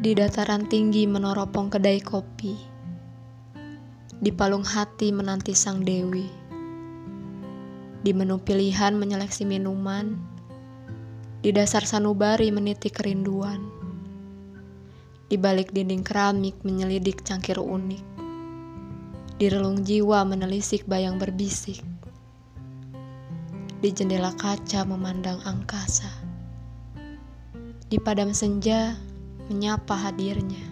Di dataran tinggi meneropong kedai kopi. Di palung hati menanti sang dewi. Di menu pilihan menyeleksi minuman. Di dasar sanubari meniti kerinduan. Di balik dinding keramik menyelidik cangkir unik. Di relung jiwa menelisik bayang berbisik. Di jendela kaca memandang angkasa. Di padam senja menyapa hadirnya.